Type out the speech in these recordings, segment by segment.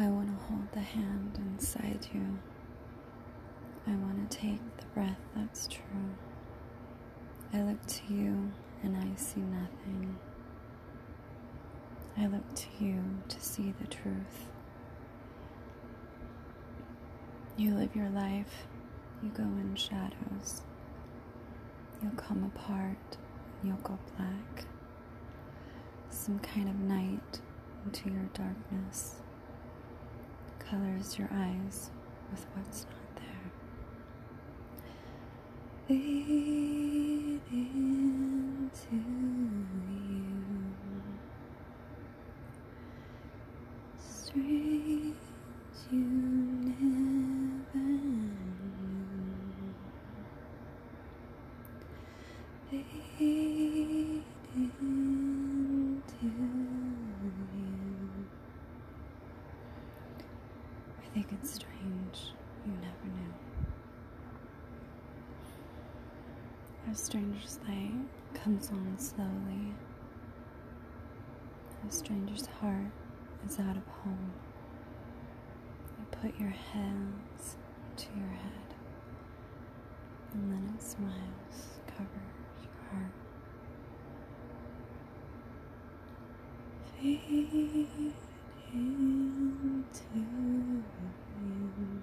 I want to hold the hand inside you. I want to take the breath that's true. I look to you and I see nothing. I look to you to see the truth. You live your life, you go in shadows. You'll come apart, you'll go black. Some kind of night into your darkness colors your eyes with what's not there. Fade into you. Strange you never knew. Fade into you. Think it's strange. You never knew. A stranger's light comes on slowly. A stranger's heart is out of home. You put your hands to your head, and then it smiles, covers your heart into you.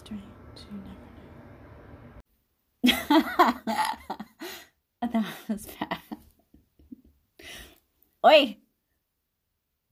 Strange, you never knew. that was bad. Oi!